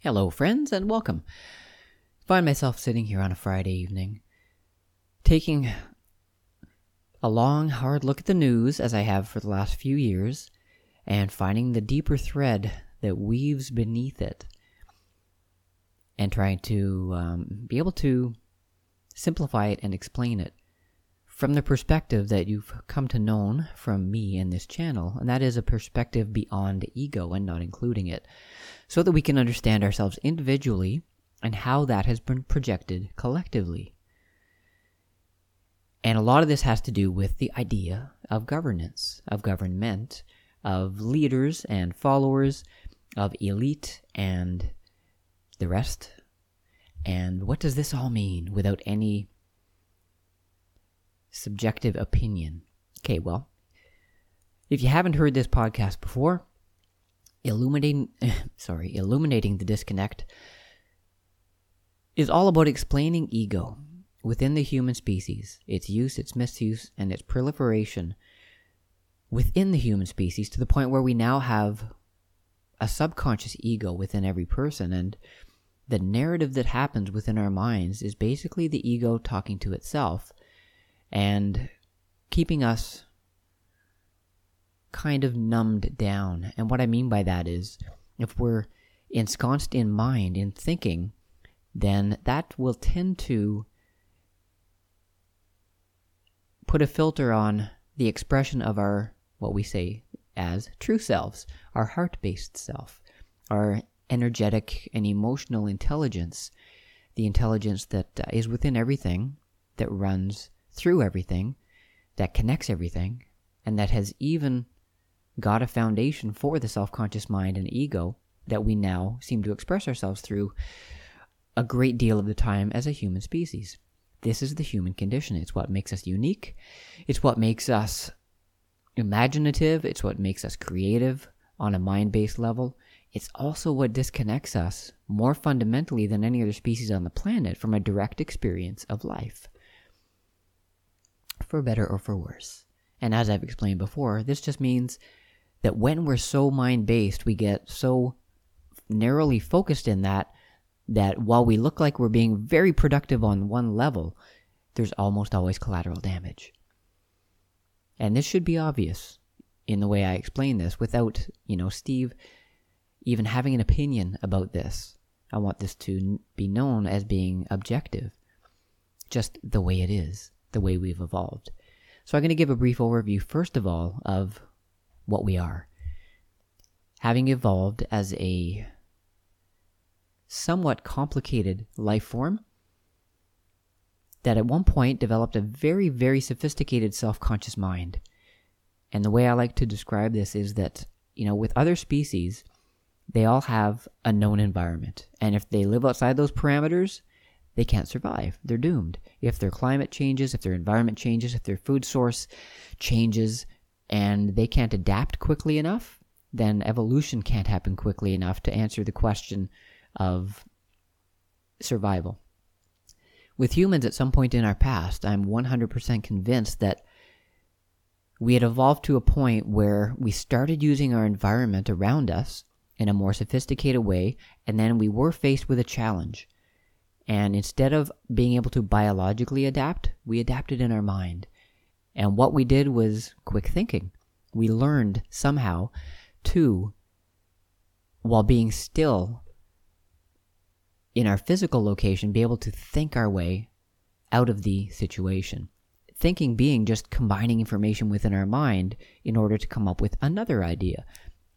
Hello, friends, and welcome. Find myself sitting here on a Friday evening, taking a long, hard look at the news as I have for the last few years, and finding the deeper thread that weaves beneath it, and trying to um, be able to simplify it and explain it from the perspective that you've come to know from me and this channel, and that is a perspective beyond ego and not including it, so that we can understand ourselves individually and how that has been projected collectively. And a lot of this has to do with the idea of governance, of government, of leaders and followers, of elite and the rest. And what does this all mean without any subjective opinion. Okay, well, if you haven't heard this podcast before, illuminating sorry, illuminating the disconnect is all about explaining ego within the human species, its use, its misuse, and its proliferation within the human species to the point where we now have a subconscious ego within every person and the narrative that happens within our minds is basically the ego talking to itself and keeping us kind of numbed down. And what I mean by that is if we're ensconced in mind, in thinking, then that will tend to put a filter on the expression of our, what we say as true selves, our heart based self, our energetic and emotional intelligence, the intelligence that uh, is within everything that runs through everything, that connects everything, and that has even got a foundation for the self conscious mind and ego that we now seem to express ourselves through a great deal of the time as a human species. This is the human condition. It's what makes us unique. It's what makes us imaginative. It's what makes us creative on a mind based level. It's also what disconnects us more fundamentally than any other species on the planet from a direct experience of life for better or for worse. And as I've explained before, this just means that when we're so mind based, we get so narrowly focused in that that while we look like we're being very productive on one level, there's almost always collateral damage. And this should be obvious in the way I explain this without, you know, Steve even having an opinion about this. I want this to be known as being objective, just the way it is the way we've evolved. So I'm going to give a brief overview, first of all, of what we are. Having evolved as a somewhat complicated life form that at one point developed a very, very sophisticated self conscious mind. And the way I like to describe this is that, you know, with other species, they all have a known environment. And if they live outside those parameters, they can't survive. They're doomed. If their climate changes, if their environment changes, if their food source changes, and they can't adapt quickly enough, then evolution can't happen quickly enough to answer the question of survival. With humans, at some point in our past, I'm 100% convinced that we had evolved to a point where we started using our environment around us in a more sophisticated way, and then we were faced with a challenge. And instead of being able to biologically adapt, we adapted in our mind. And what we did was quick thinking. We learned somehow to, while being still in our physical location, be able to think our way out of the situation. Thinking being just combining information within our mind in order to come up with another idea.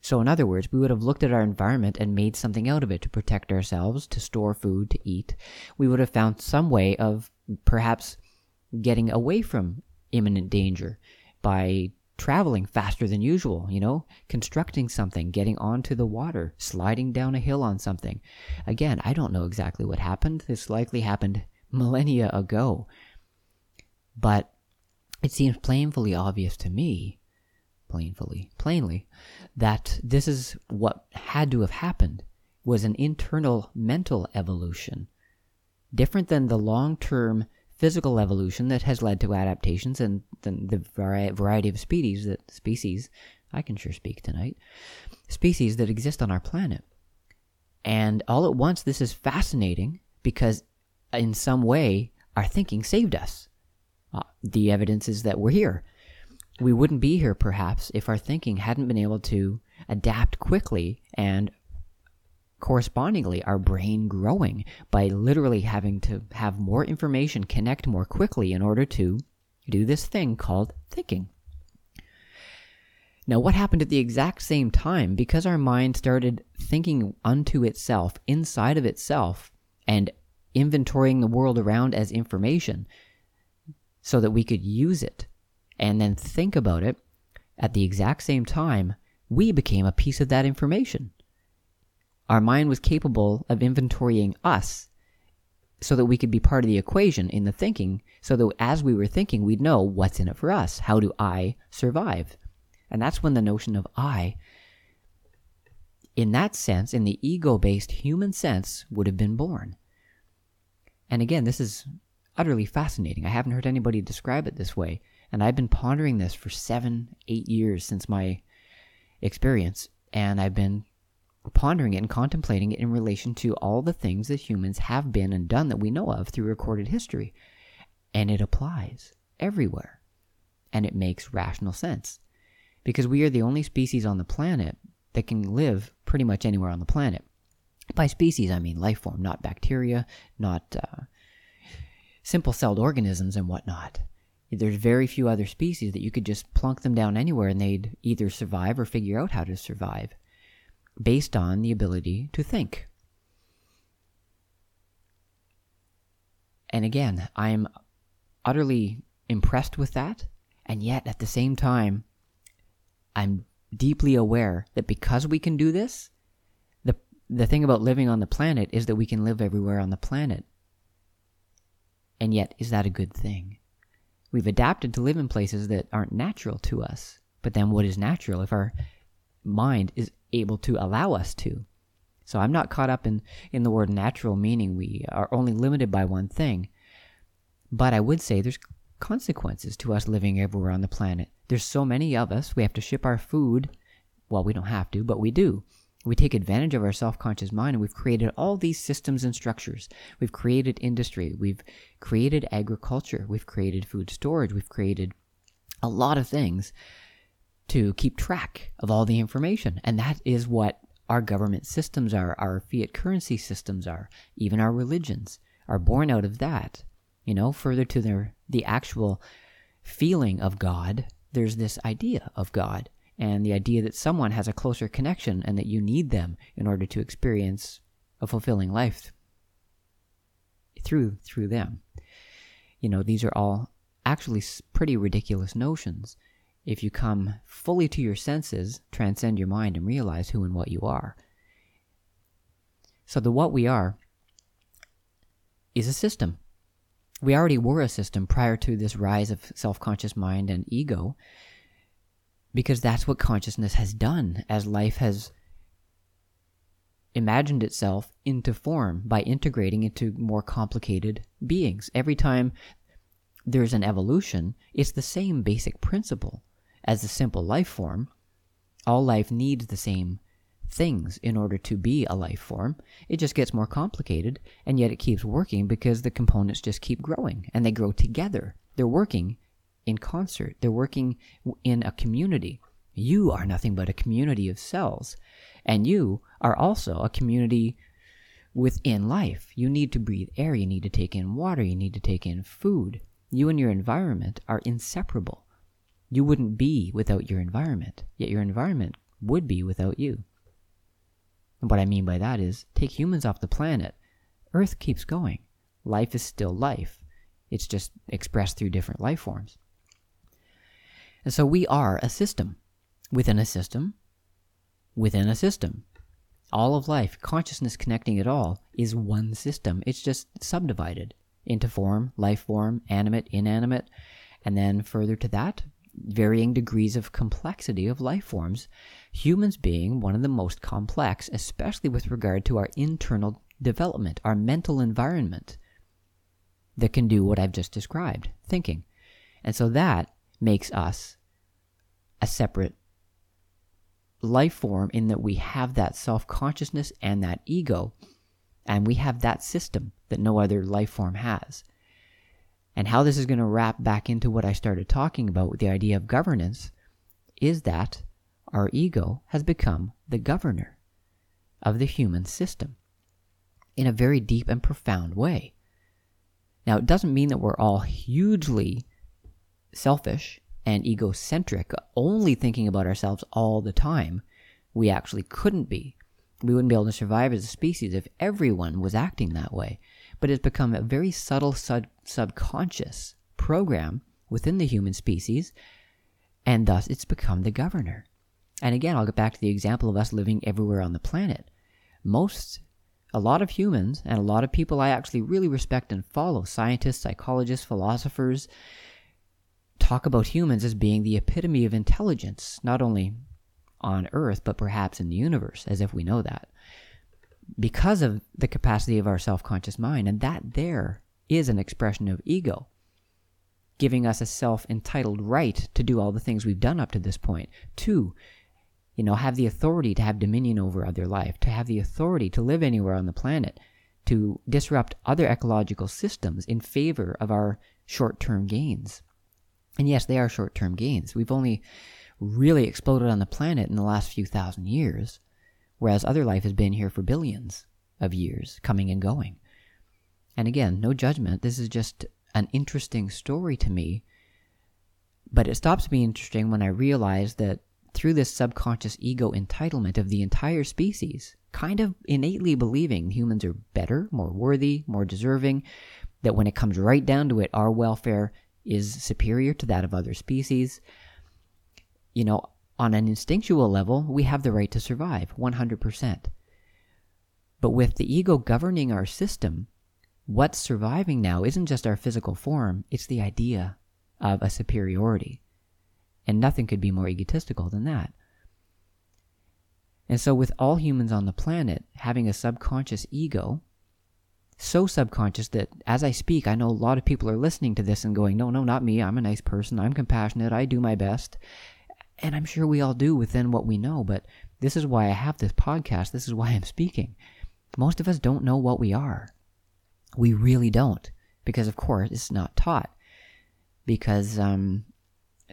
So, in other words, we would have looked at our environment and made something out of it to protect ourselves, to store food, to eat. We would have found some way of perhaps getting away from imminent danger by traveling faster than usual, you know, constructing something, getting onto the water, sliding down a hill on something. Again, I don't know exactly what happened. This likely happened millennia ago. But it seems painfully obvious to me plainly, plainly, that this is what had to have happened was an internal mental evolution, different than the long-term physical evolution that has led to adaptations and the, variety of species that species I can sure speak tonight species that exist on our planet. And all at once, this is fascinating because in some way, our thinking saved us. Uh, the evidence is that we're here. We wouldn't be here, perhaps, if our thinking hadn't been able to adapt quickly and correspondingly our brain growing by literally having to have more information connect more quickly in order to do this thing called thinking. Now, what happened at the exact same time? Because our mind started thinking unto itself, inside of itself, and inventorying the world around as information so that we could use it and then think about it at the exact same time, we became a piece of that information. Our mind was capable of inventorying us so that we could be part of the equation in the thinking, so that as we were thinking, we'd know what's in it for us. How do I survive? And that's when the notion of I, in that sense, in the ego based human sense, would have been born. And again, this is utterly fascinating. I haven't heard anybody describe it this way. And I've been pondering this for seven, eight years since my experience. And I've been pondering it and contemplating it in relation to all the things that humans have been and done that we know of through recorded history. And it applies everywhere. And it makes rational sense because we are the only species on the planet that can live pretty much anywhere on the planet. By species, I mean life form, not bacteria, not uh, simple celled organisms and whatnot. There's very few other species that you could just plunk them down anywhere and they'd either survive or figure out how to survive based on the ability to think. And again, I am utterly impressed with that, and yet at the same time, I'm deeply aware that because we can do this, the the thing about living on the planet is that we can live everywhere on the planet. And yet, is that a good thing? We've adapted to live in places that aren't natural to us. But then what is natural if our mind is able to allow us to? So I'm not caught up in, in the word natural, meaning we are only limited by one thing. But I would say there's consequences to us living everywhere on the planet. There's so many of us, we have to ship our food. Well, we don't have to, but we do. We take advantage of our self conscious mind and we've created all these systems and structures. We've created industry. We've created agriculture. We've created food storage. We've created a lot of things to keep track of all the information. And that is what our government systems are, our fiat currency systems are, even our religions are born out of that. You know, further to their the actual feeling of God, there's this idea of God and the idea that someone has a closer connection and that you need them in order to experience a fulfilling life through through them. You know, these are all actually pretty ridiculous notions if you come fully to your senses, transcend your mind and realize who and what you are. So the what we are is a system we already were a system prior to this rise of self conscious mind and ego, because that's what consciousness has done as life has imagined itself into form by integrating into more complicated beings. Every time there's an evolution, it's the same basic principle as the simple life form. All life needs the same things in order to be a life form. It just gets more complicated, and yet it keeps working because the components just keep growing and they grow together. They're working in concert, they're working in a community. You are nothing but a community of cells, and you are also a community within life. You need to breathe air, you need to take in water, you need to take in food. You and your environment are inseparable. You wouldn't be without your environment, yet your environment would be without you. And what I mean by that is take humans off the planet. Earth keeps going. Life is still life. It's just expressed through different life forms. And so we are a system within a system within a system. All of life, consciousness connecting it all, is one system. It's just subdivided into form, life form, animate, inanimate, and then further to that, varying degrees of complexity of life forms, humans being one of the most complex, especially with regard to our internal development, our mental environment that can do what I've just described thinking. And so that makes us a separate life form in that we have that self consciousness and that ego, and we have that system that no other life form has. And how this is going to wrap back into what I started talking about with the idea of governance is that our ego has become the governor of the human system in a very deep and profound way. Now, it doesn't mean that we're all hugely selfish and egocentric, only thinking about ourselves all the time. We actually couldn't be. We wouldn't be able to survive as a species if everyone was acting that way. But it's become a very subtle sub- subconscious program within the human species, and thus it's become the governor. And again, I'll get back to the example of us living everywhere on the planet. Most, a lot of humans, and a lot of people I actually really respect and follow scientists, psychologists, philosophers talk about humans as being the epitome of intelligence, not only on Earth, but perhaps in the universe, as if we know that. Because of the capacity of our self conscious mind, and that there is an expression of ego, giving us a self entitled right to do all the things we've done up to this point. to, you know, have the authority to have dominion over other life, to have the authority to live anywhere on the planet, to disrupt other ecological systems in favor of our short term gains. And yes, they are short term gains. We've only really exploded on the planet in the last few thousand years, whereas other life has been here for billions of years, coming and going. And again, no judgment. This is just an interesting story to me. But it stops being interesting when I realize that through this subconscious ego entitlement of the entire species, kind of innately believing humans are better, more worthy, more deserving, that when it comes right down to it, our welfare is superior to that of other species. You know, on an instinctual level, we have the right to survive 100%. But with the ego governing our system, what's surviving now isn't just our physical form, it's the idea of a superiority. And nothing could be more egotistical than that. And so, with all humans on the planet having a subconscious ego, so subconscious that as I speak, I know a lot of people are listening to this and going, no, no, not me. I'm a nice person. I'm compassionate. I do my best. And I'm sure we all do within what we know. But this is why I have this podcast. This is why I'm speaking. Most of us don't know what we are. We really don't. Because, of course, it's not taught. Because um,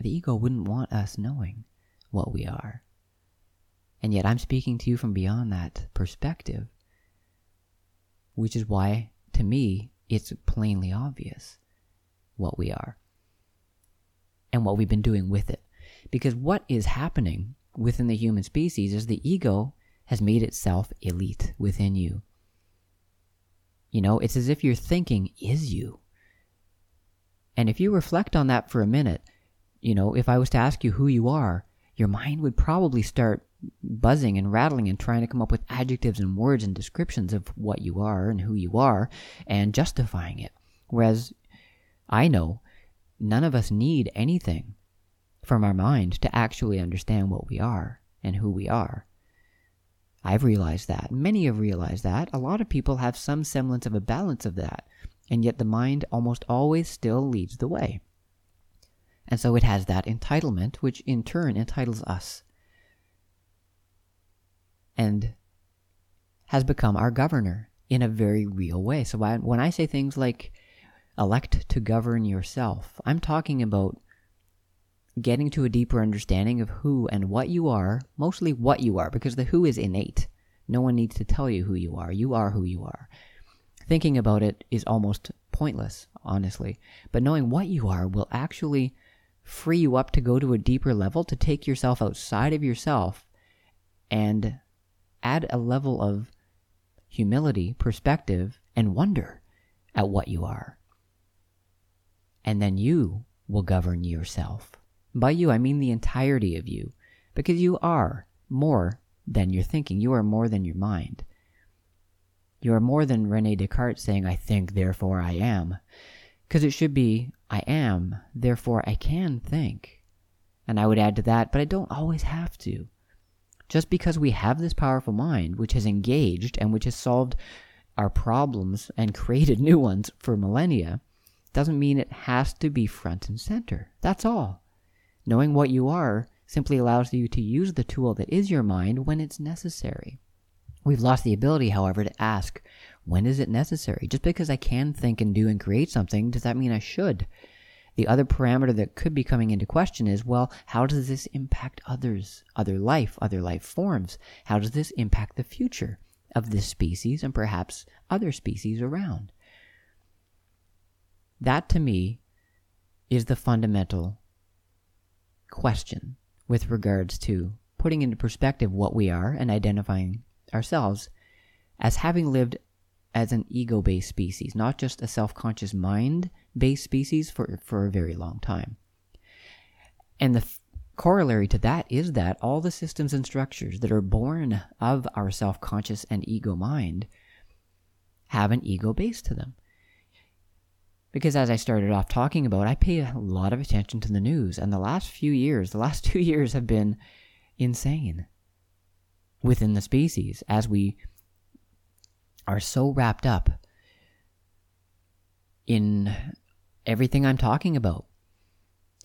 the ego wouldn't want us knowing what we are. And yet I'm speaking to you from beyond that perspective which is why, to me, it's plainly obvious what we are and what we've been doing with it. Because what is happening within the human species is the ego has made itself elite within you. You know, it's as if your thinking is you. And if you reflect on that for a minute, you know, if I was to ask you who you are, your mind would probably start buzzing and rattling and trying to come up with adjectives and words and descriptions of what you are and who you are and justifying it. Whereas I know none of us need anything from our mind to actually understand what we are and who we are. I've realized that. Many have realized that. A lot of people have some semblance of a balance of that. And yet the mind almost always still leads the way. And so it has that entitlement, which in turn entitles us and has become our governor in a very real way. So when I say things like elect to govern yourself, I'm talking about getting to a deeper understanding of who and what you are, mostly what you are, because the who is innate. No one needs to tell you who you are. You are who you are. Thinking about it is almost pointless, honestly. But knowing what you are will actually free you up to go to a deeper level, to take yourself outside of yourself and add a level of humility, perspective, and wonder at what you are. And then you will govern yourself. By you, I mean the entirety of you, because you are more than your thinking. You are more than your mind. You are more than Rene Descartes saying, I think, therefore I am. Because it should be, I am, therefore I can think. And I would add to that, but I don't always have to. Just because we have this powerful mind, which has engaged and which has solved our problems and created new ones for millennia, doesn't mean it has to be front and center. That's all. Knowing what you are simply allows you to use the tool that is your mind when it's necessary. We've lost the ability, however, to ask, when is it necessary? Just because I can think and do and create something, does that mean I should? The other parameter that could be coming into question is well, how does this impact others, other life, other life forms? How does this impact the future of this species and perhaps other species around? That to me is the fundamental question with regards to putting into perspective what we are and identifying ourselves as having lived as an ego based species, not just a self conscious mind based species for, for a very long time. And the f- corollary to that is that all the systems and structures that are born of our self conscious and ego mind have an ego base to them. Because as I started off talking about, I pay a lot of attention to the news, and the last few years, the last two years have been insane within the species as we are so wrapped up in everything I'm talking about.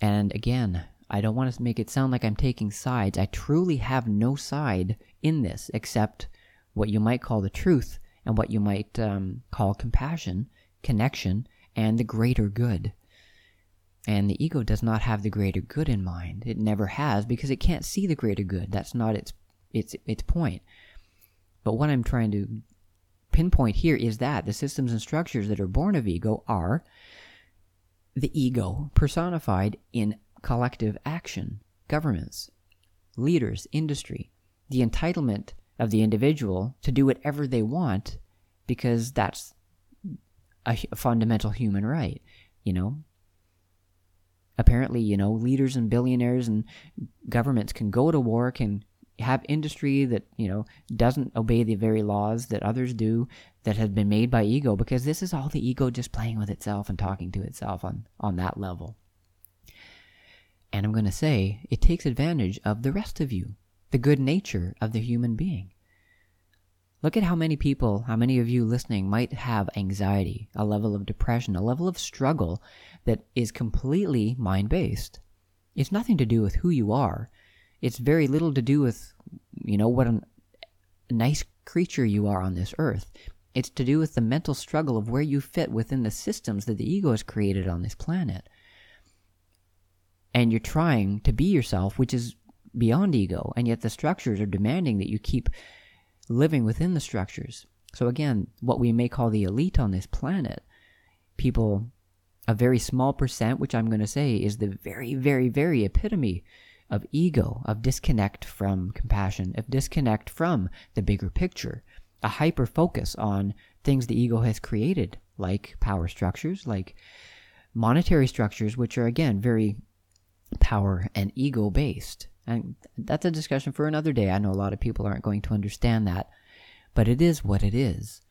And again, I don't want to make it sound like I'm taking sides. I truly have no side in this except what you might call the truth and what you might um, call compassion, connection, and the greater good. And the ego does not have the greater good in mind. It never has because it can't see the greater good. That's not its its its point. But what I'm trying to pinpoint here is that the systems and structures that are born of ego are the ego personified in collective action, governments, leaders, industry, the entitlement of the individual to do whatever they want because that's a, fundamental human right, you know? Apparently, you know, leaders and billionaires and governments can go to war, can have industry that you know doesn't obey the very laws that others do that have been made by ego because this is all the ego just playing with itself and talking to itself on on that level. And i'm going to say it takes advantage of the rest of you the good nature of the human being. Look at how many people how many of you listening might have anxiety a level of depression a level of struggle that is completely mind based it's nothing to do with who you are it's very little to do with, you know, what a nice creature you are on this earth. It's to do with the mental struggle of where you fit within the systems that the ego has created on this planet. And you're trying to be yourself, which is beyond ego, and yet the structures are demanding that you keep living within the structures. So, again, what we may call the elite on this planet, people, a very small percent, which I'm going to say is the very, very, very epitome of ego, of disconnect from compassion, of disconnect from the bigger picture, a hyper focus on things the ego has created, like power structures, like monetary structures, which are again very power and ego based. And that's a discussion for another day. I know a lot of people aren't going to understand that, but it is what it is.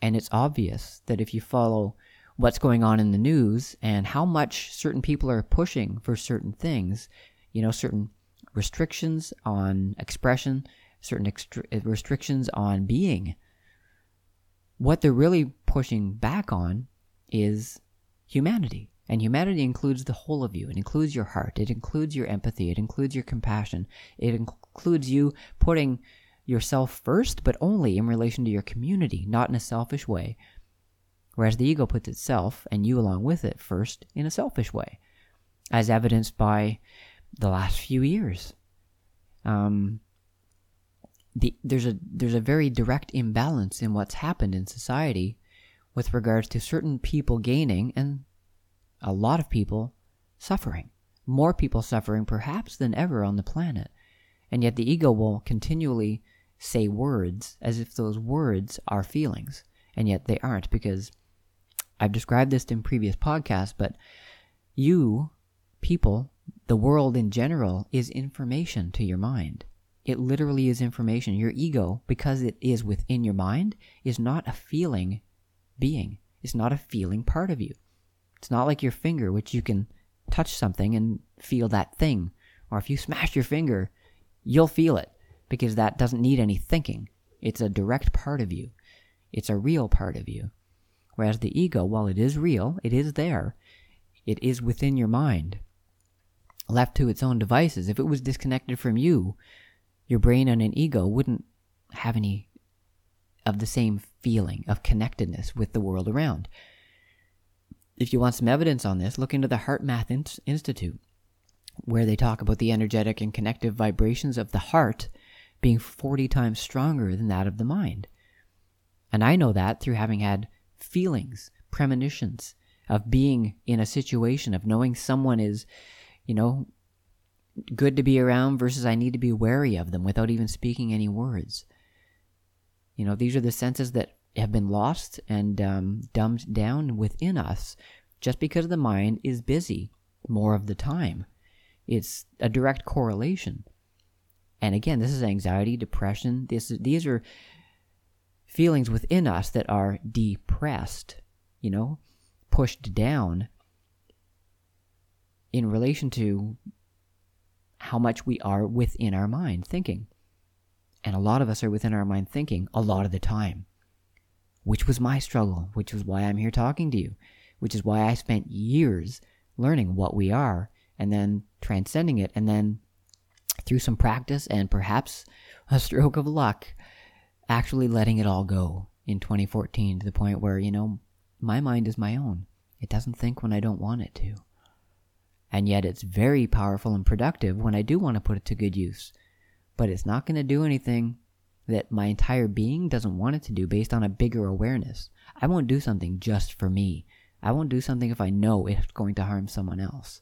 And it's obvious that if you follow what's going on in the news and how much certain people are pushing for certain things, you know, certain restrictions on expression, certain extr- restrictions on being. What they're really pushing back on is humanity. And humanity includes the whole of you. It includes your heart. It includes your empathy. It includes your compassion. It includes you putting yourself first, but only in relation to your community, not in a selfish way. Whereas the ego puts itself, and you along with it, first in a selfish way, as evidenced by the last few years. Um, the, there's a there's a very direct imbalance in what's happened in society with regards to certain people gaining and a lot of people suffering. More people suffering perhaps than ever on the planet. And yet the ego will continually say words as if those words are feelings. And yet they aren't because I've described this in previous podcasts, but you, people, the world in general is information to your mind. It literally is information. Your ego, because it is within your mind, is not a feeling being. It's not a feeling part of you. It's not like your finger, which you can touch something and feel that thing. Or if you smash your finger, you'll feel it because that doesn't need any thinking. It's a direct part of you, it's a real part of you. Whereas the ego, while it is real, it is there, it is within your mind left to its own devices, if it was disconnected from you, your brain and an ego wouldn't have any of the same feeling of connectedness with the world around. If you want some evidence on this, look into the HeartMath In- Institute, where they talk about the energetic and connective vibrations of the heart being 40 times stronger than that of the mind. And I know that through having had feelings, premonitions of being in a situation, of knowing someone is, you know, good to be around versus I need to be wary of them without even speaking any words. You know, these are the senses that have been lost and um, dumbed down within us just because the mind is busy more of the time. It's a direct correlation. And again, this is anxiety, depression. This, these are feelings within us that are depressed, you know, pushed down in relation to how much we are within our mind thinking. And a lot of us are within our mind thinking a lot of the time, which was my struggle, which was why I'm here talking to you, which is why I spent years learning what we are and then transcending it. And then through some practice and perhaps a stroke of luck, actually letting it all go in 2014 to the point where, you know, my mind is my own. It doesn't think when I don't want it to. And yet it's very powerful and productive when I do want to put it to good use but it's not going to do anything that my entire being doesn't want it to do based on a bigger awareness. I won't do something just for me. I won't do something if I know it's going to harm someone else.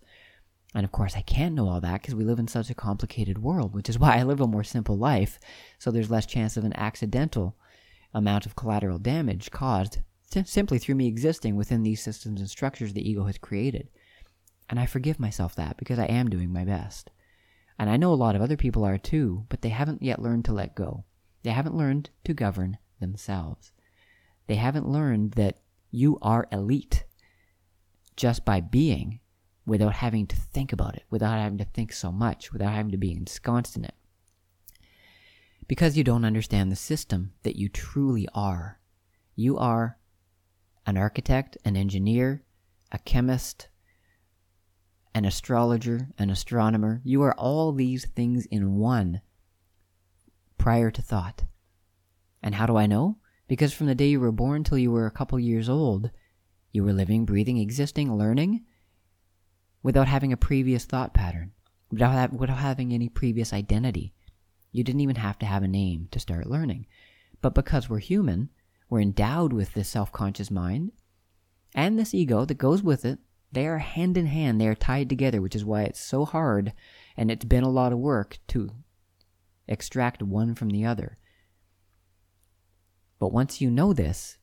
And of course, I can't know all that because we live in such a complicated world, which is why I live a more simple life, so there's less chance of an accidental amount of collateral damage caused simply through me existing within these systems and structures the ego has created. And I forgive myself that because I am doing my best. And I know a lot of other people are too, but they haven't yet learned to let go. They haven't learned to govern themselves. They haven't learned that you are elite just by being without having to think about it, without having to think so much, without having to be ensconced in it. Because you don't understand the system that you truly are. You are an architect, an engineer, a chemist, an astrologer, an astronomer. You are all these things in one prior to thought. And how do I know? Because from the day you were born till you were a couple years old, you were living, breathing, existing, learning without having a previous thought pattern, without, without having any previous identity. You didn't even have to have a name to start learning. But because we're human, we're endowed with this self conscious mind and this ego that goes with it they are hand in hand, they are tied together, which is why it's so hard and it's been a lot of work to extract one from the other. But once you know this,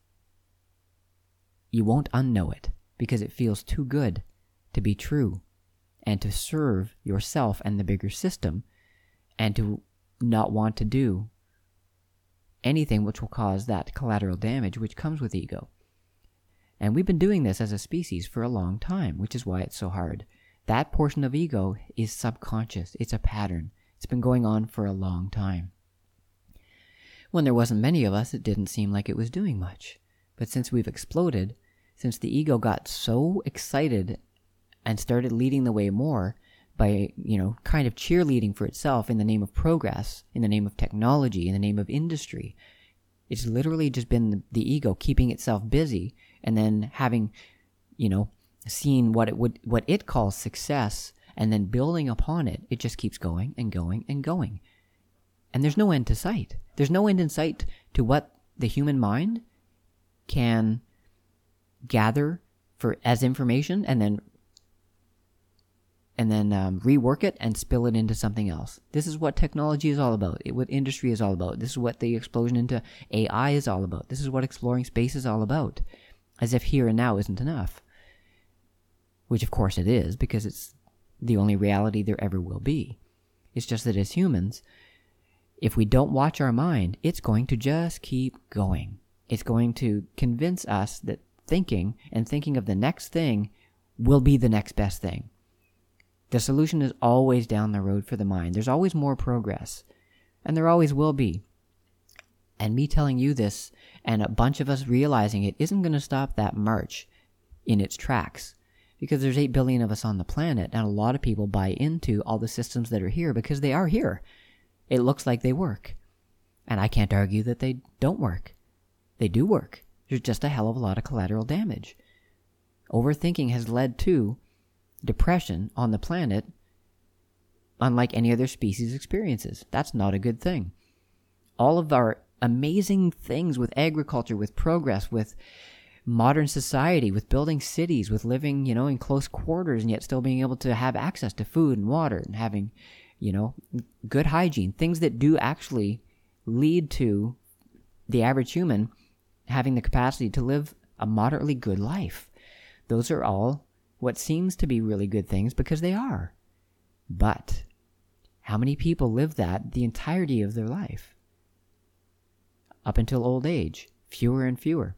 you won't unknow it because it feels too good to be true and to serve yourself and the bigger system and to not want to do anything which will cause that collateral damage which comes with ego. And we've been doing this as a species for a long time, which is why it's so hard. That portion of ego is subconscious, it's a pattern. It's been going on for a long time. When there wasn't many of us, it didn't seem like it was doing much. But since we've exploded, since the ego got so excited and started leading the way more by, you know, kind of cheerleading for itself in the name of progress, in the name of technology, in the name of industry, it's literally just been the ego keeping itself busy and then having, you know, seen what it would what it calls success and then building upon it. It just keeps going and going and going. And there's no end to sight. There's no end in sight to what the human mind can gather for as information and then and then um, rework it and spill it into something else. This is what technology is all about. It, what industry is all about. This is what the explosion into AI is all about. This is what exploring space is all about. As if here and now isn't enough. Which, of course, it is, because it's the only reality there ever will be. It's just that as humans, if we don't watch our mind, it's going to just keep going. It's going to convince us that thinking and thinking of the next thing will be the next best thing the solution is always down the road for the mind. There's always more progress, and there always will be. And me telling you this and a bunch of us realizing it isn't going to stop that march in its tracks because there's 8 billion of us on the planet and a lot of people buy into all the systems that are here because they are here. It looks like they work. And I can't argue that they don't work. They do work. There's just a hell of a lot of collateral damage. Overthinking has led to depression on the planet unlike any other species experiences. That's not a good thing. All of our amazing things with agriculture, with progress, with modern society, with building cities, with living, you know, in close quarters and yet still being able to have access to food and water and having, you know, good hygiene, things that do actually lead to the average human having the capacity to live a moderately good life. Those are all what seems to be really good things because they are. But how many people live that the entirety of their life? Up until old age, fewer and fewer.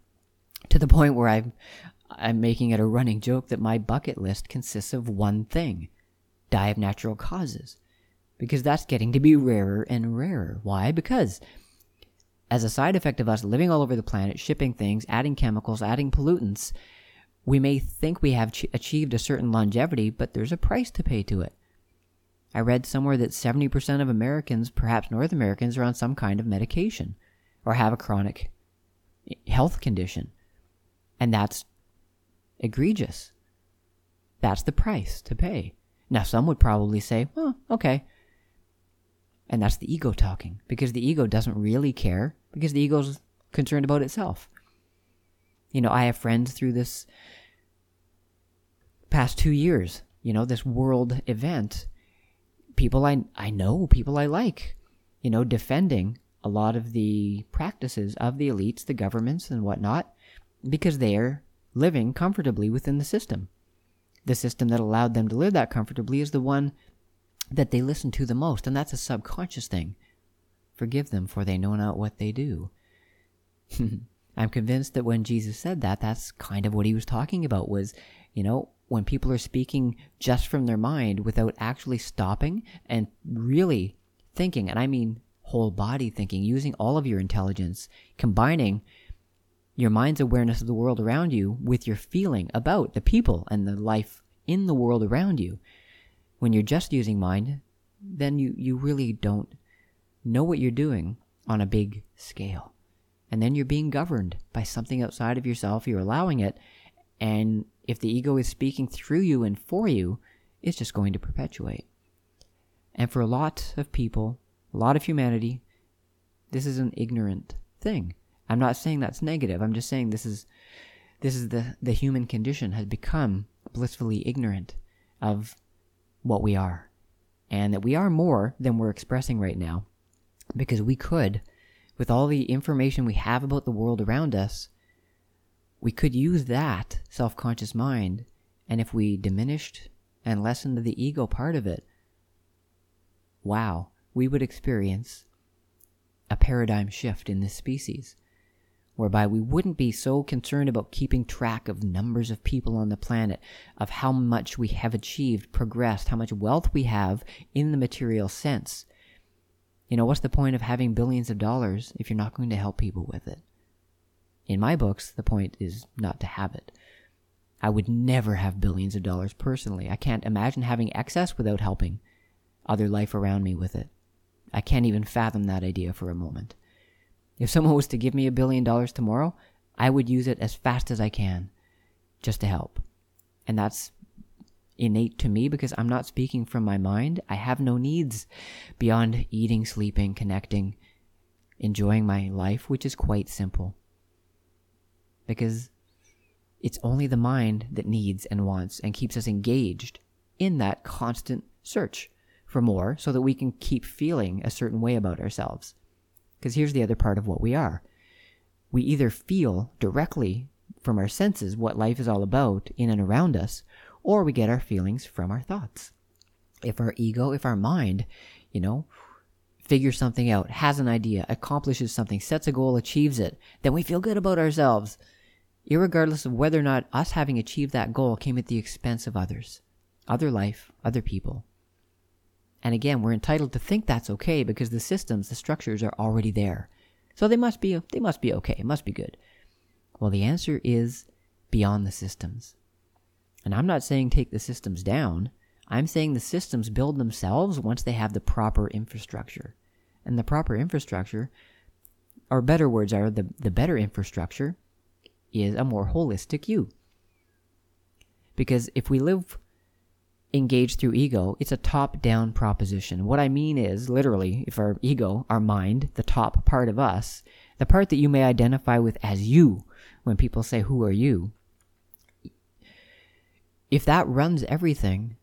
To the point where I'm, I'm making it a running joke that my bucket list consists of one thing die of natural causes. Because that's getting to be rarer and rarer. Why? Because as a side effect of us living all over the planet, shipping things, adding chemicals, adding pollutants, we may think we have ch- achieved a certain longevity, but there's a price to pay to it. I read somewhere that 70% of Americans, perhaps North Americans, are on some kind of medication or have a chronic health condition. And that's egregious. That's the price to pay. Now, some would probably say, well, okay. And that's the ego talking because the ego doesn't really care because the ego's concerned about itself. You know, I have friends through this past two years, you know, this world event people I I know, people I like, you know, defending a lot of the practices of the elites, the governments, and whatnot, because they're living comfortably within the system. The system that allowed them to live that comfortably is the one that they listen to the most, and that's a subconscious thing. Forgive them, for they know not what they do. I'm convinced that when Jesus said that, that's kind of what he was talking about was, you know, when people are speaking just from their mind without actually stopping and really thinking, and I mean whole body thinking, using all of your intelligence, combining your mind's awareness of the world around you with your feeling about the people and the life in the world around you. When you're just using mind, then you, you really don't know what you're doing on a big scale. And then you're being governed by something outside of yourself. You're allowing it. And if the ego is speaking through you and for you, it's just going to perpetuate. And for a lot of people, a lot of humanity, this is an ignorant thing. I'm not saying that's negative. I'm just saying this is this is the the human condition has become blissfully ignorant of what we are. And that we are more than we're expressing right now because we could with all the information we have about the world around us we could use that self conscious mind, and if we diminished and lessened the ego part of it, wow, we would experience a paradigm shift in this species, whereby we wouldn't be so concerned about keeping track of numbers of people on the planet, of how much we have achieved, progressed, how much wealth we have in the material sense. You know, what's the point of having billions of dollars if you're not going to help people with it? In my books, the point is not to have it. I would never have billions of dollars personally. I can't imagine having excess without helping other life around me with it. I can't even fathom that idea for a moment. If someone was to give me a billion dollars tomorrow, I would use it as fast as I can just to help. And that's innate to me because I'm not speaking from my mind. I have no needs beyond eating, sleeping, connecting, enjoying my life, which is quite simple because it's only the mind that needs and wants and keeps us engaged in that constant search for more so that we can keep feeling a certain way about ourselves. Because here's the other part of what we are we either feel directly from our senses what life is all about in and around us, or we get our feelings from our thoughts. If our ego, if our mind, you know, figures something out, has an idea, accomplishes something, sets a goal, achieves it, then we feel good about ourselves irregardless of whether or not us having achieved that goal came at the expense of others, other life, other people. And again, we're entitled to think that's okay because the systems, the structures are already there. So they must be they must be okay, must be good. Well, the answer is beyond the systems. And I'm not saying take the systems down. I'm saying the systems build themselves once they have the proper infrastructure. And the proper infrastructure, or better words are the, the better infrastructure, is a more holistic you. Because if we live engaged through ego, it's a top down proposition. What I mean is, literally, if our ego, our mind, the top part of us, the part that you may identify with as you, when people say, Who are you? If that runs everything,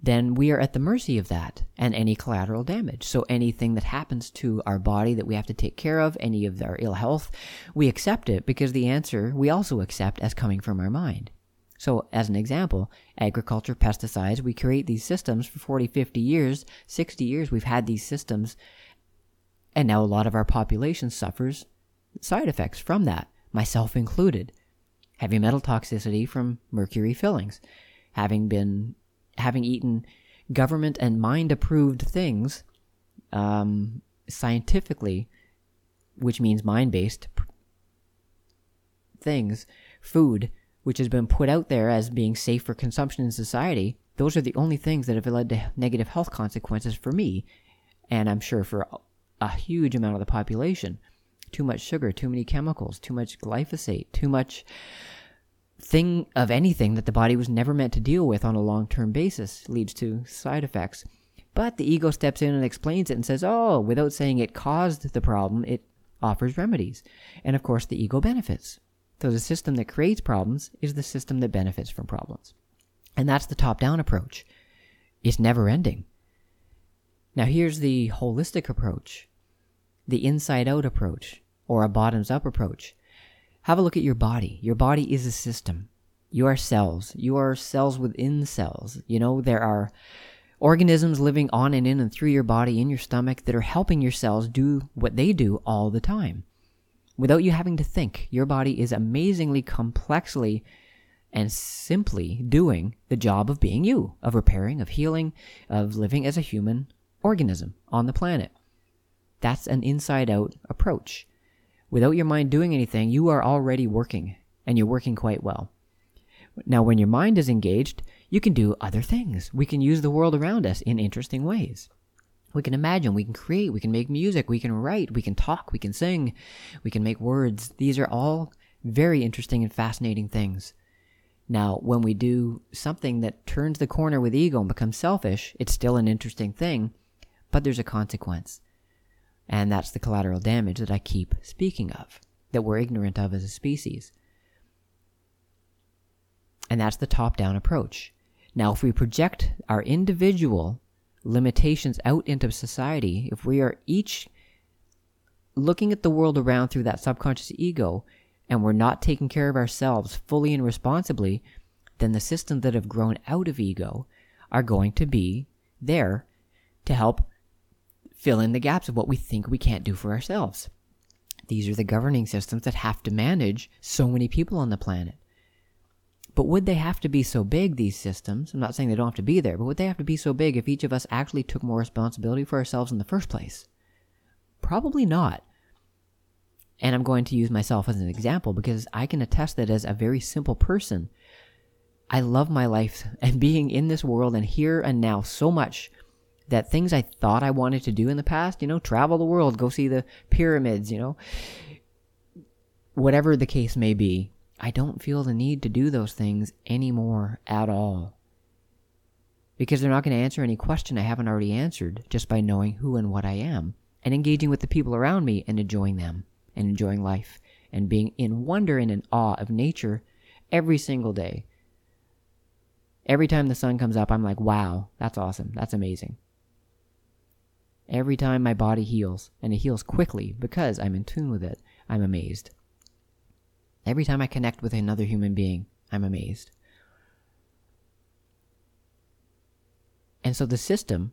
then we are at the mercy of that and any collateral damage. So anything that happens to our body that we have to take care of, any of our ill health, we accept it because the answer we also accept as coming from our mind. So, as an example, agriculture, pesticides, we create these systems for 40, 50 years, 60 years, we've had these systems, and now a lot of our population suffers side effects from that, myself included. Heavy metal toxicity from mercury fillings, having been having eaten government and mind approved things um, scientifically, which means mind based things, food, which has been put out there as being safe for consumption in society, those are the only things that have led to negative health consequences for me, and I'm sure for a huge amount of the population. Too much sugar, too many chemicals, too much glyphosate, too much thing of anything that the body was never meant to deal with on a long term basis leads to side effects. But the ego steps in and explains it and says, oh, without saying it caused the problem, it offers remedies. And of course, the ego benefits. So the system that creates problems is the system that benefits from problems. And that's the top down approach. It's never ending. Now, here's the holistic approach, the inside out approach, or a bottoms up approach. Have a look at your body. Your body is a system. You are cells. You are cells within cells. You know, there are organisms living on and in and through your body, in your stomach, that are helping your cells do what they do all the time. Without you having to think, your body is amazingly complexly and simply doing the job of being you, of repairing, of healing, of living as a human organism on the planet. That's an inside out approach. Without your mind doing anything, you are already working, and you're working quite well. Now, when your mind is engaged, you can do other things. We can use the world around us in interesting ways. We can imagine, we can create, we can make music, we can write, we can talk, we can sing, we can make words. These are all very interesting and fascinating things. Now, when we do something that turns the corner with ego and becomes selfish, it's still an interesting thing, but there's a consequence. And that's the collateral damage that I keep speaking of, that we're ignorant of as a species. And that's the top down approach. Now, if we project our individual limitations out into society, if we are each looking at the world around through that subconscious ego and we're not taking care of ourselves fully and responsibly, then the systems that have grown out of ego are going to be there to help fill in the gaps of what we think we can't do for ourselves. These are the governing systems that have to manage so many people on the planet. But would they have to be so big, these systems? I'm not saying they don't have to be there, but would they have to be so big if each of us actually took more responsibility for ourselves in the first place? Probably not. And I'm going to use myself as an example because I can attest that as a very simple person, I love my life and being in this world and here and now so much that things I thought I wanted to do in the past, you know, travel the world, go see the pyramids, you know, whatever the case may be, I don't feel the need to do those things anymore at all. Because they're not going to answer any question I haven't already answered just by knowing who and what I am and engaging with the people around me and enjoying them and enjoying life and being in wonder and in awe of nature every single day. Every time the sun comes up, I'm like, wow, that's awesome. That's amazing. Every time my body heals, and it heals quickly because I'm in tune with it, I'm amazed. Every time I connect with another human being, I'm amazed. And so the system,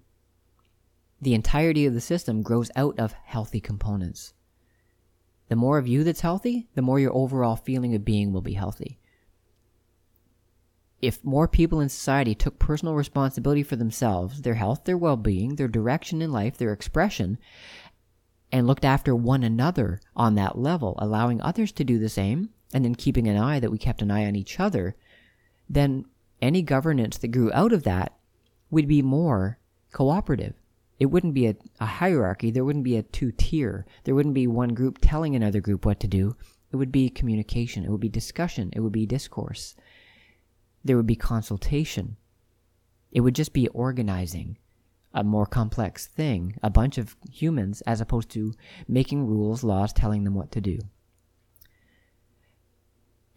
the entirety of the system, grows out of healthy components. The more of you that's healthy, the more your overall feeling of being will be healthy if more people in society took personal responsibility for themselves, their health, their well being, their direction in life, their expression, and looked after one another on that level, allowing others to do the same, and then keeping an eye that we kept an eye on each other, then any governance that grew out of that would be more cooperative. It wouldn't be a, a hierarchy. There wouldn't be a two tier. There wouldn't be one group telling another group what to do. It would be communication. It would be discussion. It would be discourse. There would be consultation. It would just be organizing a more complex thing, a bunch of humans, as opposed to making rules, laws, telling them what to do.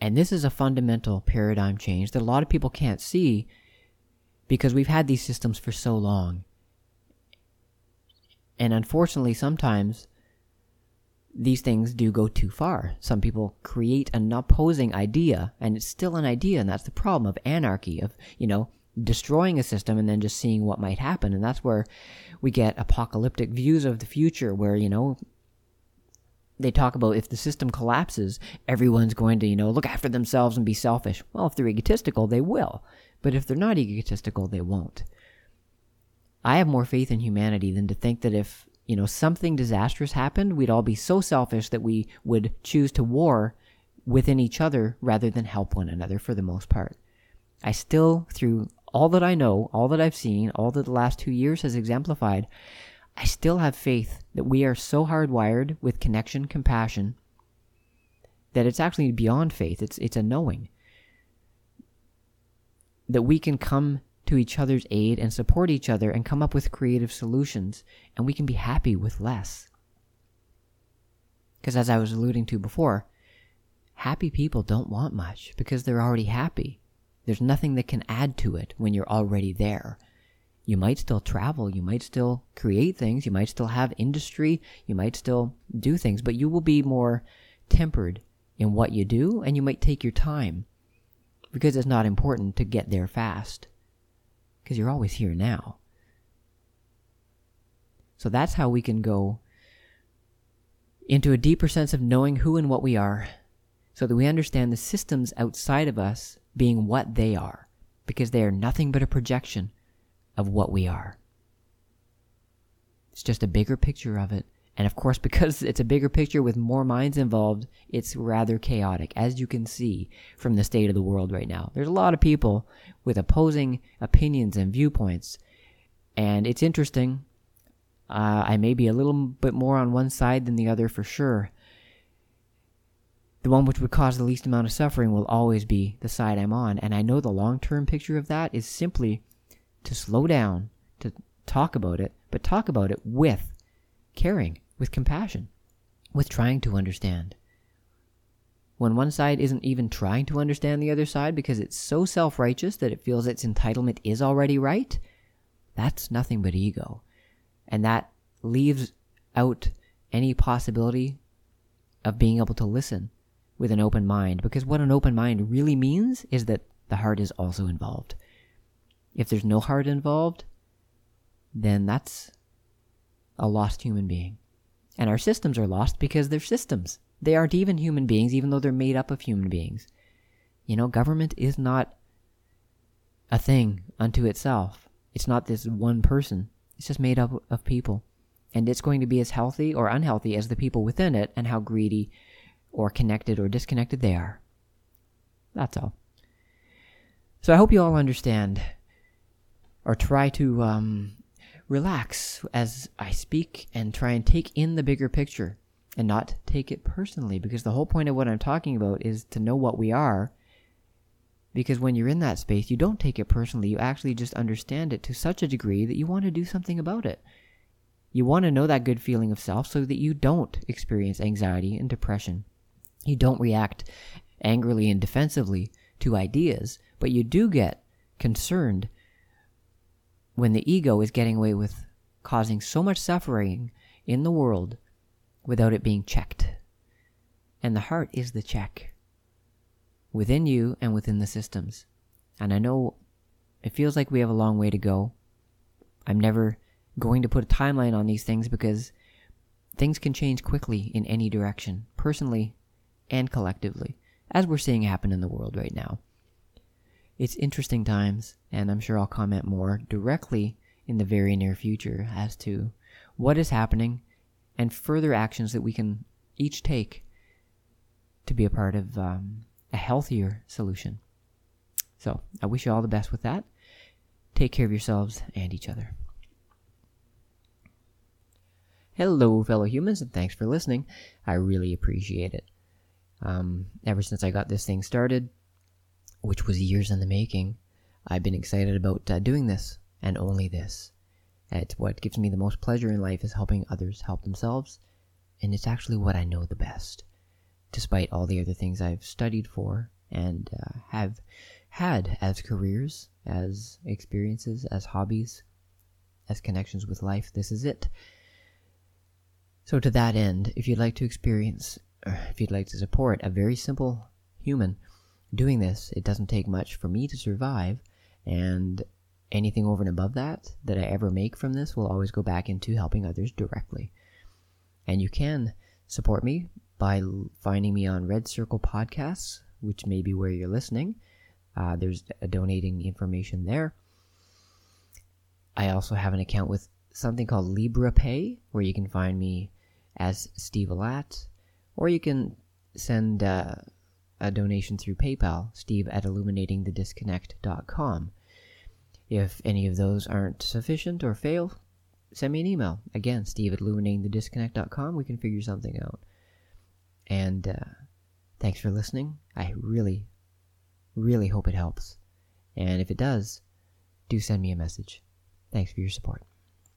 And this is a fundamental paradigm change that a lot of people can't see because we've had these systems for so long. And unfortunately, sometimes these things do go too far. Some people create an opposing idea, and it's still an idea, and that's the problem of anarchy, of, you know, destroying a system and then just seeing what might happen. And that's where we get apocalyptic views of the future, where, you know, they talk about if the system collapses, everyone's going to, you know, look after themselves and be selfish. Well, if they're egotistical, they will. But if they're not egotistical, they won't. I have more faith in humanity than to think that if, you know, something disastrous happened, we'd all be so selfish that we would choose to war within each other rather than help one another for the most part. I still, through all that I know, all that I've seen, all that the last two years has exemplified, I still have faith that we are so hardwired with connection, compassion, that it's actually beyond faith. It's, it's a knowing that we can come to each other's aid and support each other and come up with creative solutions, and we can be happy with less. Because as I was alluding to before, happy people don't want much because they're already happy. There's nothing that can add to it when you're already there. You might still travel, you might still create things, you might still have industry, you might still do things, but you will be more tempered in what you do and you might take your time because it's not important to get there fast because you're always here now. So that's how we can go into a deeper sense of knowing who and what we are so that we understand the systems outside of us being what they are because they are nothing but a projection of what we are. It's just a bigger picture of it. And of course, because it's a bigger picture with more minds involved, it's rather chaotic, as you can see from the state of the world right now. There's a lot of people with opposing opinions and viewpoints. And it's interesting. Uh, I may be a little bit more on one side than the other for sure. The one which would cause the least amount of suffering will always be the side I'm on. And I know the long term picture of that is simply to slow down, to talk about it, but talk about it with caring, with compassion, with trying to understand when one side isn't even trying to understand the other side because it's so self righteous that it feels its entitlement is already right, that's nothing but ego. And that leaves out any possibility of being able to listen with an open mind because what an open mind really means is that the heart is also involved. If there's no heart involved, then that's a lost human being. And our systems are lost because they're systems. They aren't even human beings, even though they're made up of human beings. You know, government is not a thing unto itself. It's not this one person. It's just made up of people. And it's going to be as healthy or unhealthy as the people within it and how greedy or connected or disconnected they are. That's all. So I hope you all understand or try to um, relax as I speak and try and take in the bigger picture and not take it personally because the whole point of what I'm talking about is to know what we are. Because when you're in that space, you don't take it personally. You actually just understand it to such a degree that you want to do something about it. You want to know that good feeling of self so that you don't experience anxiety and depression. You don't react angrily and defensively to ideas, but you do get concerned when the ego is getting away with causing so much suffering in the world without it being checked. And the heart is the check within you and within the systems. And I know it feels like we have a long way to go. I'm never going to put a timeline on these things because things can change quickly in any direction, personally and collectively, as we're seeing happen in the world right now. It's interesting times, and I'm sure I'll comment more directly in the very near future as to what is happening and further actions that we can each take to be a part of um, a healthier solution. So I wish you all the best with that. Take care of yourselves and each other. Hello, fellow humans, and thanks for listening. I really appreciate it. Um, ever since I got this thing started, which was years in the making, I've been excited about uh, doing this and only this. It's what gives me the most pleasure in life is helping others help themselves, and it's actually what I know the best, despite all the other things I've studied for and uh, have had as careers, as experiences, as hobbies, as connections with life. This is it. So, to that end, if you'd like to experience, if you'd like to support a very simple human doing this, it doesn't take much for me to survive, and anything over and above that that I ever make from this will always go back into helping others directly. And you can support me by finding me on Red Circle Podcasts, which may be where you're listening. Uh, there's a donating information there. I also have an account with something called Liberapay, where you can find me as Steve Alat, or you can send uh, a donation through PayPal, steve at illuminatingthedisconnect.com. If any of those aren't sufficient or fail, send me an email. Again, steve at illuminatingthedisconnect.com. We can figure something out. And uh, thanks for listening. I really, really hope it helps. And if it does, do send me a message. Thanks for your support.